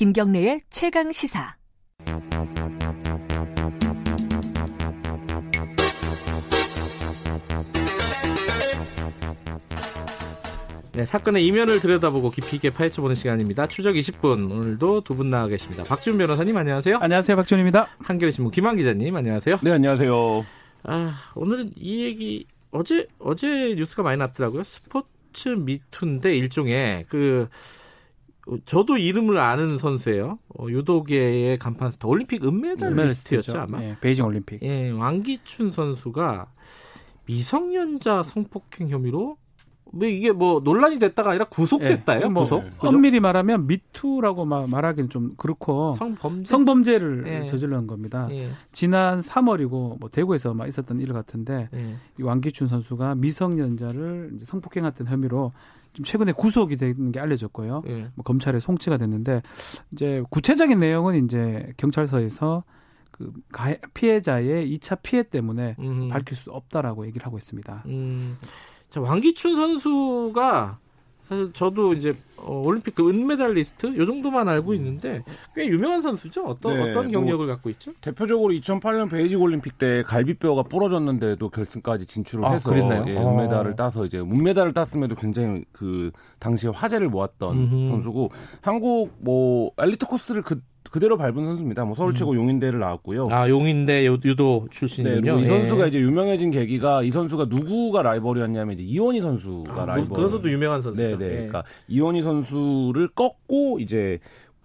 김경래의 최강 시사. 네, 사건의 이면을 들여다보고 깊이 있게 파헤쳐보는 시간입니다. 추적 20분 오늘도 두 분 나와 계십니다. 박지훈 변호사님 안녕하세요. 안녕하세요, 박지훈입니다. 한겨레 신문 김한 기자님 안녕하세요. 네, 안녕하세요. 아, 오늘은 이 얘기 어제 어제 뉴스가 많이 났더라고요. 스포츠 미투인데 일종의 그 저도 이름을 아는 선수예요. 어, 유도계의 간판 스타 올림픽 은메달리스트였죠 아마. 예, 베이징 올림픽. 예, 왕기춘 선수가 미성년자 성폭행 혐의로 뭐 이게 뭐 논란이 됐다가 아니라 구속됐다요? 예, 뭐 구속? 엄밀히 말하면 미투라고 말하기는 좀 그렇고 성범죄. 성범죄를 예. 저질렀는 겁니다. 예, 지난 3월이고 뭐 대구에서 막 있었던 일 같은데 예. 이 왕기춘 선수가 미성년자를 이제 성폭행했던 혐의로 좀 최근에 구속이 되는 게 알려졌고요. 예. 뭐 검찰에 송치가 됐는데 이제 구체적인 내용은 이제 경찰서에서 그 가- 피해자의 2차 피해 때문에 음. 밝힐 수 없다라고 얘기를 하고 있습니다. 음, 자, 왕기춘 선수가 사실 저도 이제 어, 올림픽 그 은메달리스트 요 정도만 알고 있는데 꽤 유명한 선수죠. 어떤 네, 어떤 뭐- 경력을 갖고 있죠? 대표적으로 2008년 베이징 올림픽 때 갈비뼈가 부러졌는데도 결승까지 진출을 아, 해서 그랬나요? 예, 어. 은메달을 따서 이제 은메달을 땄음에도 굉장히 그 당시에 화제를 모았던 음흠. 선수고 한국 뭐 엘리트 코스를 그 그대로 밟은 선수입니다. 뭐 서울 최고 용인대를 나왔고요. 아 용인대 유- 유도 네, 출신이군요. 그리고 이 예. 선수가 이제 유명해진 계기가 이 선수가 누구가 라이벌이었냐면 이제 이원희 선수가 아, 라이벌. 그 선수도 유명한 선수죠. 네, 네. 예. 그러니까 이원희 선수를 꺾고 이제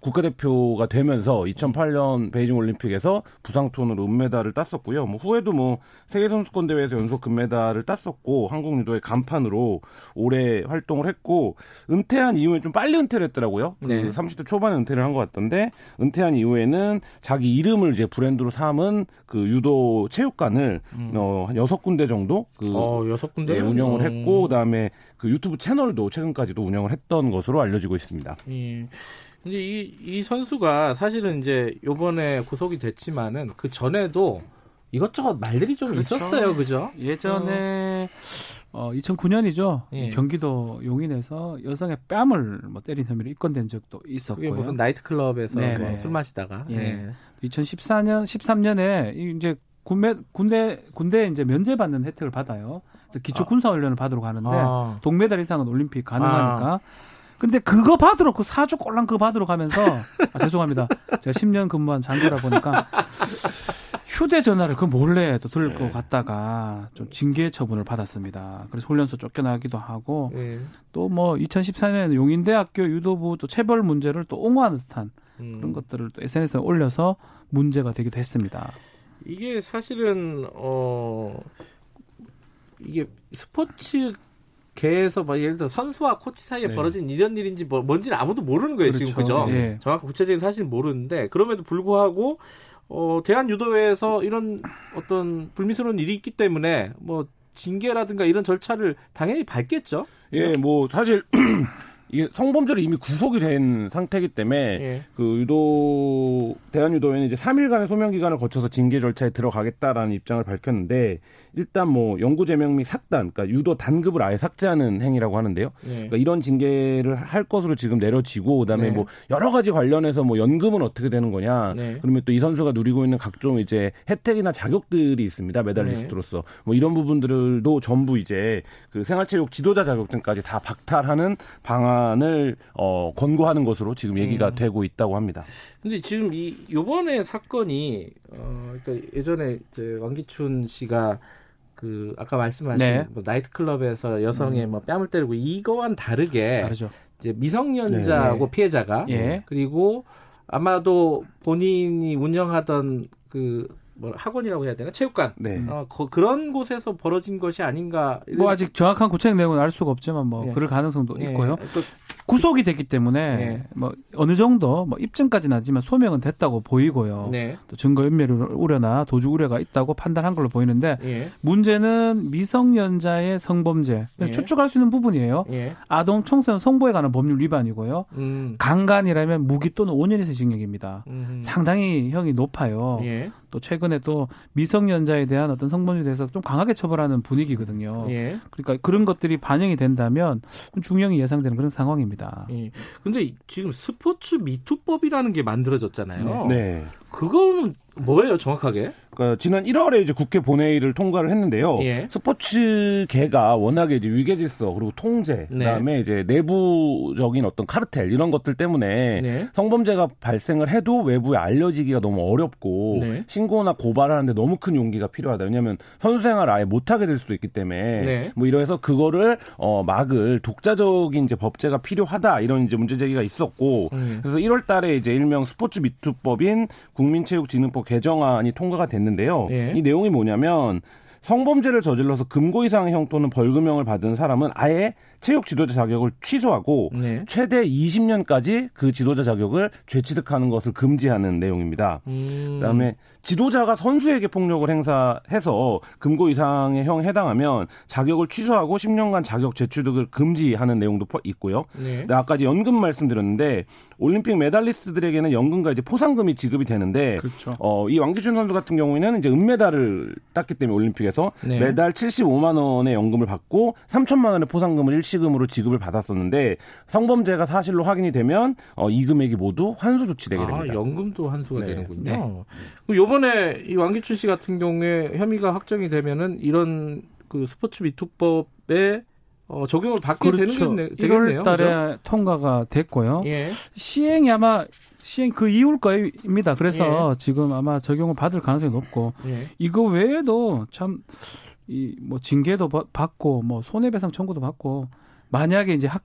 국가대표가 되면서 2008년 베이징 올림픽에서 부상톤으로 은메달을 땄었고요. 뭐 후에도 뭐 세계 선수권 대회에서 연속 금메달을 땄었고 한국 유도의 간판으로 오래 활동을 했고 은퇴한 이후에 좀 빨리 은퇴를 했더라고요. 그 네. 30대 초반에 은퇴를 한 것 같던데 은퇴한 이후에는 자기 이름을 이제 브랜드로 삼은 그 유도 체육관을 어, 한 여섯 군데 정도 그 음. 어 여섯 군데 네, 운영을 했고 그다음에 그 유튜브 채널도 최근까지도 운영을 했던 것으로 알려지고 있습니다. 예. 근데 이, 이 선수가 사실은 이제 요번에 구속이 됐지만은 그 전에도 이것저것 말들이 좀 그렇죠. 있었어요. 그죠? 예전에 어, 2009년이죠. 예. 경기도 용인에서 여성의 뺨을 뭐 때린 혐의로 입건된 적도 있었고요. 무슨 나이트클럽에서 네, 뭐 네. 술 마시다가 예. 예. 2014년, 13년에 이제 군대 군대 군대에 이제 면제받는 혜택을 받아요. 기초 군사 훈련을 받으러 가는데 아. 동메달 이상은 올림픽 가능하니까. 근데 그거 받으러 그 사주 꼴랑 그거 받으러 가면서 아, 죄송합니다. 제가 10년 근무한 장교라 보니까 휴대전화를 그 몰래 또 들고 갔다가 좀 징계 처분을 받았습니다. 그래서 훈련소 쫓겨나기도 하고 예. 또뭐 2014년에 용인대학교 유도부 또 체벌 문제를 또 옹호하는 듯한 음. 그런 것들을 또 SNS에 올려서 문제가 되기도 했습니다. 이게 사실은 어 이게 스포츠 계에서 막 예를 들어 선수와 코치 사이에 네. 벌어진 이런 일인지 뭐 뭔지는 아무도 모르는 거예요 지금 그렇죠. 그죠? 예. 정확한 구체적인 사실은 모르는데 그럼에도 불구하고 어 대한 유도회에서 이런 어떤 불미스러운 일이 있기 때문에 뭐 징계라든가 이런 절차를 당연히 밟겠죠. 예, 뭐 사실 이게 성범죄로 이미 구속이 된 상태이기 때문에 예. 그 유도 대한유도회는 이제 3일간의 소명 기간을 거쳐서 징계 절차에 들어가겠다라는 입장을 밝혔는데 일단 뭐 영구 제명 및 삭단, 그러니까 유도 단급을 아예 삭제하는 행위라고 하는데요. 예. 그러니까 이런 징계를 할 것으로 지금 내려지고 그다음에 네. 뭐 여러 가지 관련해서 뭐 연금은 어떻게 되는 거냐. 네. 그러면 또 이 선수가 누리고 있는 각종 이제 혜택이나 자격들이 있습니다. 메달리스트로서. 뭐 이런 부분들도 전부 이제 그 생활체육 지도자 자격증까지 다 박탈하는 방안 을 어 권고하는 것으로 지금 얘기가 음. 되고 있다고 합니다. 근데 지금 이 요번에 사건이 어 그러니까 예전에 이제 왕기춘 씨가 그 아까 말씀하신 네. 뭐 나이트클럽에서 여성의 뭐 뺨을 때리고 이거와는 다르게 다르죠. 이제 미성년자하고 네. 피해자가 예. 그리고 아마도 본인이 운영하던 그 뭐 학원이라고 해야 되나 체육관 네. 어, 거- 그런 곳에서 벌어진 것이 아닌가 뭐 아직 정확한 구체적 내용은 알 수가 없지만 뭐 예. 그럴 가능성도 예. 있고요. 또 구속이 됐기 때문에 예. 뭐 어느 정도 뭐 입증까지는 하지만 소명은 됐다고 보이고요. 네. 또 증거 인멸 우려나 도주 우려가 있다고 판단한 걸로 보이는데 예. 문제는 미성년자의 성범죄 예. 추측할 수 있는 부분이에요. 예. 아동 청소년 성보에 관한 법률 위반이고요. 음. 강간이라면 무기 또는 5년 이상 징역입니다. 음. 상당히 형이 높아요. 예. 또 최근에 또 미성년자에 대한 어떤 성범죄에 대해서 좀 강하게 처벌하는 분위기거든요. 예. 그러니까 그런 것들이 반영이 된다면 좀 중형이 예상되는 그런 상황입니다. 겁니다. 예. 근데 지금 스포츠 미투법이라는 게 만들어졌잖아요. 네. 그거는 뭐예요, 정확하게? 그러니까 지난 1월에 이제 국회 본회의를 통과를 했는데요. 예. 스포츠계가 워낙에 이제 위계질서 그리고 통제 네. 그다음에 이제 내부적인 어떤 카르텔 이런 것들 때문에 네. 성범죄가 발생을 해도 외부에 알려지기가 너무 어렵고 네. 신고나 고발하는데 너무 큰 용기가 필요하다. 왜냐하면 선수 생활을 아예 못하게 될 수도 있기 때문에 네. 뭐 이러해서 그거를 어 막을 독자적인 이제 법제가 필요하다 이런 이제 문제 제기가 있었고 음. 그래서 1월달에 이제 일명 스포츠 미투법인 국 민체육진흥법 개정안이 통과가 됐는데요. 예. 이 내용이 뭐냐면 성범죄를 저질러서 금고 이상의 형 또는 벌금형을 받은 사람은 아예 체육 지도자 자격을 취소하고 네. 최대 20년까지 그 지도자 자격을 죄취득하는 것을 금지하는 내용입니다. 음. 그다음에 지도자가 선수에게 폭력을 행사해서 금고 이상의 형에 해당하면 자격을 취소하고 10년간 자격 재취득을 금지하는 내용도 포- 있고요. 네. 아까 이제 연금 말씀드렸는데 올림픽 메달리스트들에게는 연금과 이제 포상금이 지급이 되는데 그렇죠. 어, 이 왕기춘 선수 같은 경우에는 이제 은메달을 땄기 때문에 올림픽에서 네. 매달 75만 원의 연금을 받고 3천만 원의 포상금을 일시 금으로 지급을 받았었는데 성범죄가 사실로 확인이 되면 어, 이 금액이 모두 환수 조치되게 아, 됩니다. 연금도 환수가 네. 되는군요. 그 요번에 이 왕기춘 씨 같은 경우에 혐의가 확정이 되면은 이런 그 스포츠 미투법에 어, 적용을 받게 그렇죠. 되는 게 되겠네요. 1월 달에 통과가 됐고요. 예. 시행이 아마 시행 그 이후일 거입니다. 그래서 지금 아마 적용을 받을 가능성이 높고 예. 이거 외에도 참 이 뭐 징계도 바- 받고 뭐 손해배상 청구도 받고 만약에 이제 확,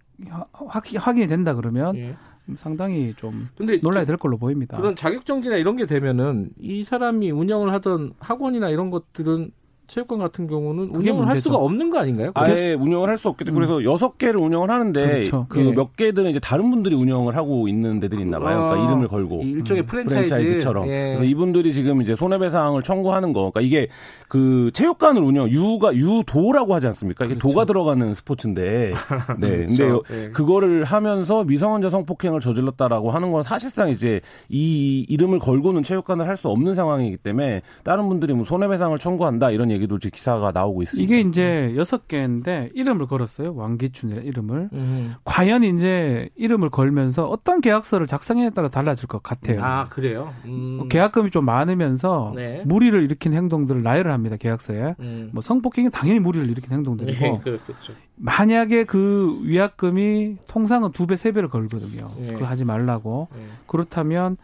확, 확인이 된다 그러면 예. 상당히 좀 근데 논란이 될 걸로 보입니다. 그런 자격정지나 이런 게 되면은 이 사람이 운영을 하던 학원이나 이런 것들은 체육관 같은 경우는 운영을 할 문제죠. 수가 없는 거 아닌가요? 아예 운영을 할 수 없겠죠. 그래서 여섯 개를 운영을 하는데 그렇죠. 그 예. 몇 개들은 이제 다른 분들이 운영을 하고 있는 데들이 있나 봐요. 그러니까 아, 이름을 걸고. 이 일종의 프랜차이즈. 프랜차이즈 처럼. 예. 그래서 이분들이 지금 이제 손해배상을 청구하는 거. 그러니까 이게 그 체육관을 운영, 유가, 유도라고 하지 않습니까? 이게 도가 들어가는 스포츠인데. 네. 근데 그렇죠. 예. 그거를 하면서 미성년자 성폭행을 저질렀다라고 하는 건 사실상 이제 이 이름을 걸고는 체육관을 할 수 없는 상황이기 때문에 다른 분들이 뭐 손해배상을 청구한다 이런 얘기 도 지금 기사가 나오고 있습니다. 이게 이제 여섯 개인데 이름을 걸었어요. 왕기춘이라는 이름을. 음. 과연 이제 이름을 걸면서 어떤 계약서를 작성에 따라 달라질 것 같아요. 아 그래요. 음. 뭐 계약금이 좀 많으면서 네. 무리를 일으킨 행동들을 나열을 합니다. 계약서에. 음. 뭐 성폭행이 당연히 무리를 일으킨 행동들이고 예, 그렇죠. 만약에 그 위약금이 통상은 두 배, 세 배를 걸거든요. 예. 그거 하지 말라고. 예. 그렇다면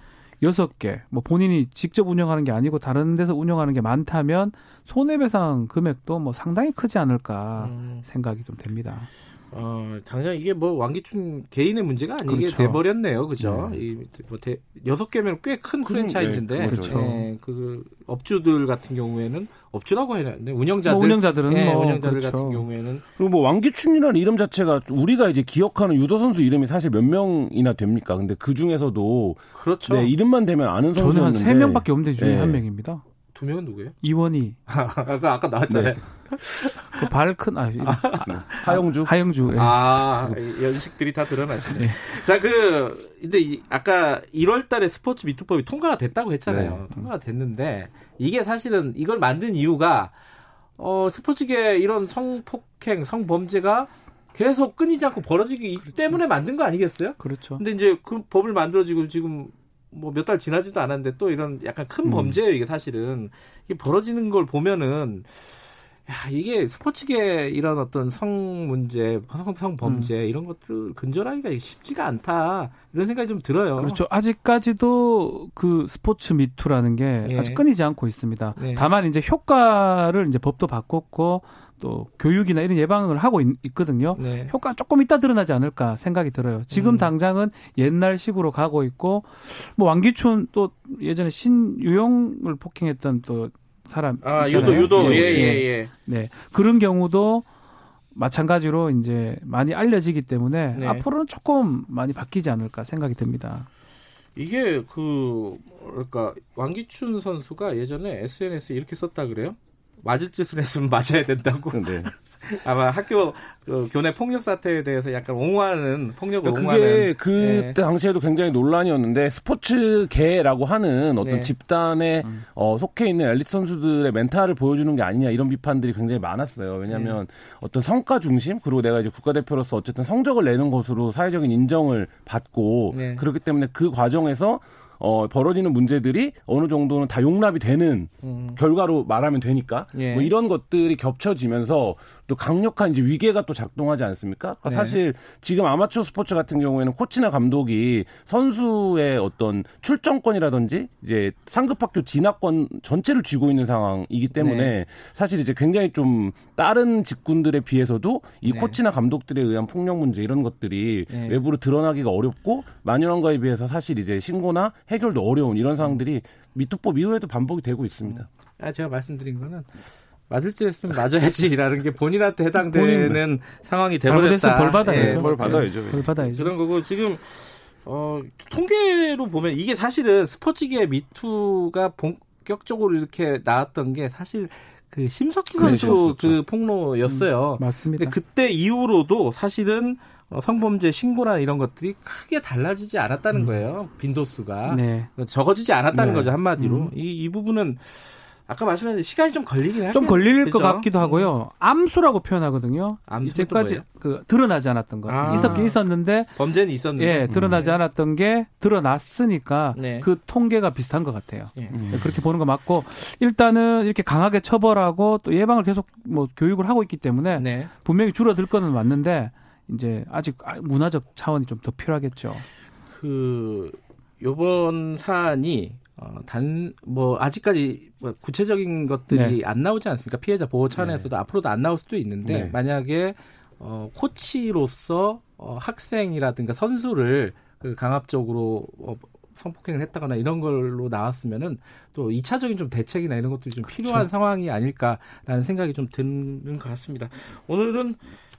여섯 개, 뭐 본인이 직접 운영하는 게 아니고 다른 데서 운영하는 게 많다면 손해배상 금액도 뭐 상당히 크지 않을까 음. 생각이 좀 됩니다. 어, 당장 이게 뭐 왕기춘 개인의 문제가 아니게 그렇죠. 돼버렸네요, 그죠? 이, 뭐 대, 여섯 개면 꽤큰 큰, 프랜차이즈인데, 네, 그렇죠. 예, 그 업주들 같은 경우에는 업주라고 해야 되는데 운영자들, 뭐 운영자들은 예, 뭐 운영자들 그렇죠. 같은 경우에는 그리고 뭐 왕기춘이라는 이름 자체가 우리가 이제 기억하는 유도 선수 이름이 사실 몇 명이나 됩니까? 근데 그 중에서도 그렇죠. 네, 이름만 되면 아는 저는 한 선수였는데 세 명밖에 없는데 중에 네. 한 명입니다. 두 명은 누구예요? 이원희, 아까 아까 나왔잖아요. 네. 그 발 큰, 아, 이름, 하영주 하영주. 예. 아, 이 연식들이 다 드러나시네. 자, 그, 근데 이, 아까 1월 달에 스포츠 미투법이 통과가 됐다고 했잖아요. 통과가 됐는데, 이게 사실은 이걸 만든 이유가, 어, 스포츠계 이런 성폭행, 성범죄가 계속 끊이지 않고 벌어지기 때문에 만든 거 아니겠어요? 그렇죠. 근데 이제 그 법을 만들어지고 지금 뭐 몇 달 지나지도 않았는데 또 이런 약간 큰 범죄예요, 이게 사실은. 이게 벌어지는 걸 보면은, 야, 이게 스포츠계 이런 어떤 성 문제, 성, 성 범죄 이런 것들 근절하기가 쉽지가 않다. 이런 생각이 좀 들어요. 그렇죠. 아직까지도 그 스포츠 미투라는 게 예. 아직 끊이지 않고 있습니다. 네. 다만 이제 효과를 이제 법도 바꿨고 또 교육이나 이런 예방을 하고 있, 거든요 네. 효과 조금 이따 드러나지 않을까 생각이 들어요. 지금 음. 당장은 옛날식으로 가고 있고 뭐 왕기춘 또 예전에 신유영을 폭행했던 또 사람 아, 있잖아요. 유도, 유도. 예, 예, 예, 예. 네. 그런 경우도 마찬가지로 이제 많이 알려지기 때문에 네. 앞으로는 조금 많이 바뀌지 않을까 생각이 듭니다. 이게 그, 뭐랄까, 왕기춘 선수가 예전에 SNS에 이렇게 썼다 그래요? 맞을 짓을 했으면 맞아야 된다고. 네. 아마 학교 그 교내 폭력 사태에 대해서 약간 옹호하는 폭력을 그게 옹호하는 그때 네. 당시에도 굉장히 논란이었는데 스포츠계라고 하는 어떤 네. 집단에 음. 어, 속해 있는 엘리트 선수들의 멘탈을 보여주는 게 아니냐 이런 비판들이 굉장히 많았어요. 왜냐하면 네. 어떤 성과 중심 그리고 내가 이제 국가대표로서 어쨌든 성적을 내는 것으로 사회적인 인정을 받고 네. 그렇기 때문에 그 과정에서 어, 벌어지는 문제들이 어느 정도는 다 용납이 되는 음. 결과로 말하면 되니까 예. 뭐 이런 것들이 겹쳐지면서 또 강력한 이제 위계가 또 작동하지 않습니까? 그러니까 네. 사실 지금 아마추어 스포츠 같은 경우에는 코치나 감독이 선수의 어떤 출전권이라든지 이제 상급 학교 진학권 전체를 쥐고 있는 상황이기 때문에 네. 사실 이제 굉장히 좀 다른 직군들에 비해서도 이 네. 코치나 감독들에 의한 폭력 문제 이런 것들이 네. 외부로 드러나기가 어렵고 만연한 거에 비해서 사실 이제 신고나 해결도 어려운 이런 상황들이 미투법 이후에도 반복이 되고 있습니다. 아, 제가 말씀드린 거는 맞을 줄 했으면 맞아야지라는 게 본인한테 해당되는 상황이 돼버렸다. 잘못했으면 벌 받아야죠. 예, 벌 받아야죠. 그걸 받아야죠. 그런 거고 지금 어, 통계로 보면 이게 사실은 스포츠계 미투가 본격적으로 이렇게 나왔던 게 사실 그 심석희 선수 그랬었죠. 그 폭로였어요. 맞습니다. 근데 그때 이후로도 사실은 어, 성범죄 신고나 이런 것들이 크게 달라지지 않았다는 거예요. 빈도수가 네. 적어지지 않았다는 네. 거죠 한마디로. 음. 이, 이 부분은 아까 말씀하신 시간이 좀 걸리긴 할좀 거예요. 걸릴 그죠? 것 같기도 하고요. 암수라고 표현하거든요. 암수는 이제까지 또그 드러나지 않았던 거. 아. 있었긴 있었는데 범죄는 있었는데. 예, 드러나지 않았던 게 드러났으니까 네. 그 통계가 비슷한 것 같아요. 예. 네, 그렇게 보는 거 맞고 일단은 이렇게 강하게 처벌하고 또 예방을 계속 뭐 교육을 하고 있기 때문에 네. 분명히 줄어들 거는 맞는데 이제 아직 아, 문화적 차원이 좀 더 필요하겠죠. 그 요번 사안이 어, 단 뭐 아직까지 뭐 구체적인 것들이 안 나오지 않습니까? 피해자 보호 차원에서도 앞으로도 안 나올 수도 있는데 네. 만약에 어, 코치로서 어, 학생이라든가 선수를 그 강압적으로 어, 성폭행을 했다거나 이런 걸로 나왔으면은 또 2차적인 좀 대책이나 이런 것들이 좀 필요한 상황이 아닐까라는 생각이 좀 드는 것 같습니다. 오늘은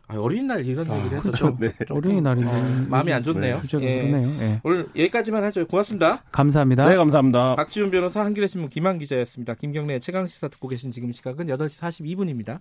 아, 어린이날 이런 얘기를 해서 좀 네. 어린이날인데 마음이 안 좋네요. 주제가 예. 그러네요. 예. 오늘 여기까지만 하죠. 고맙습니다. 감사합니다. 네, 감사합니다. 박지훈 변호사 한겨레 신문 김한 기자였습니다. 김경래 최강 시사 듣고 계신 지금 시각은 8시 42분입니다.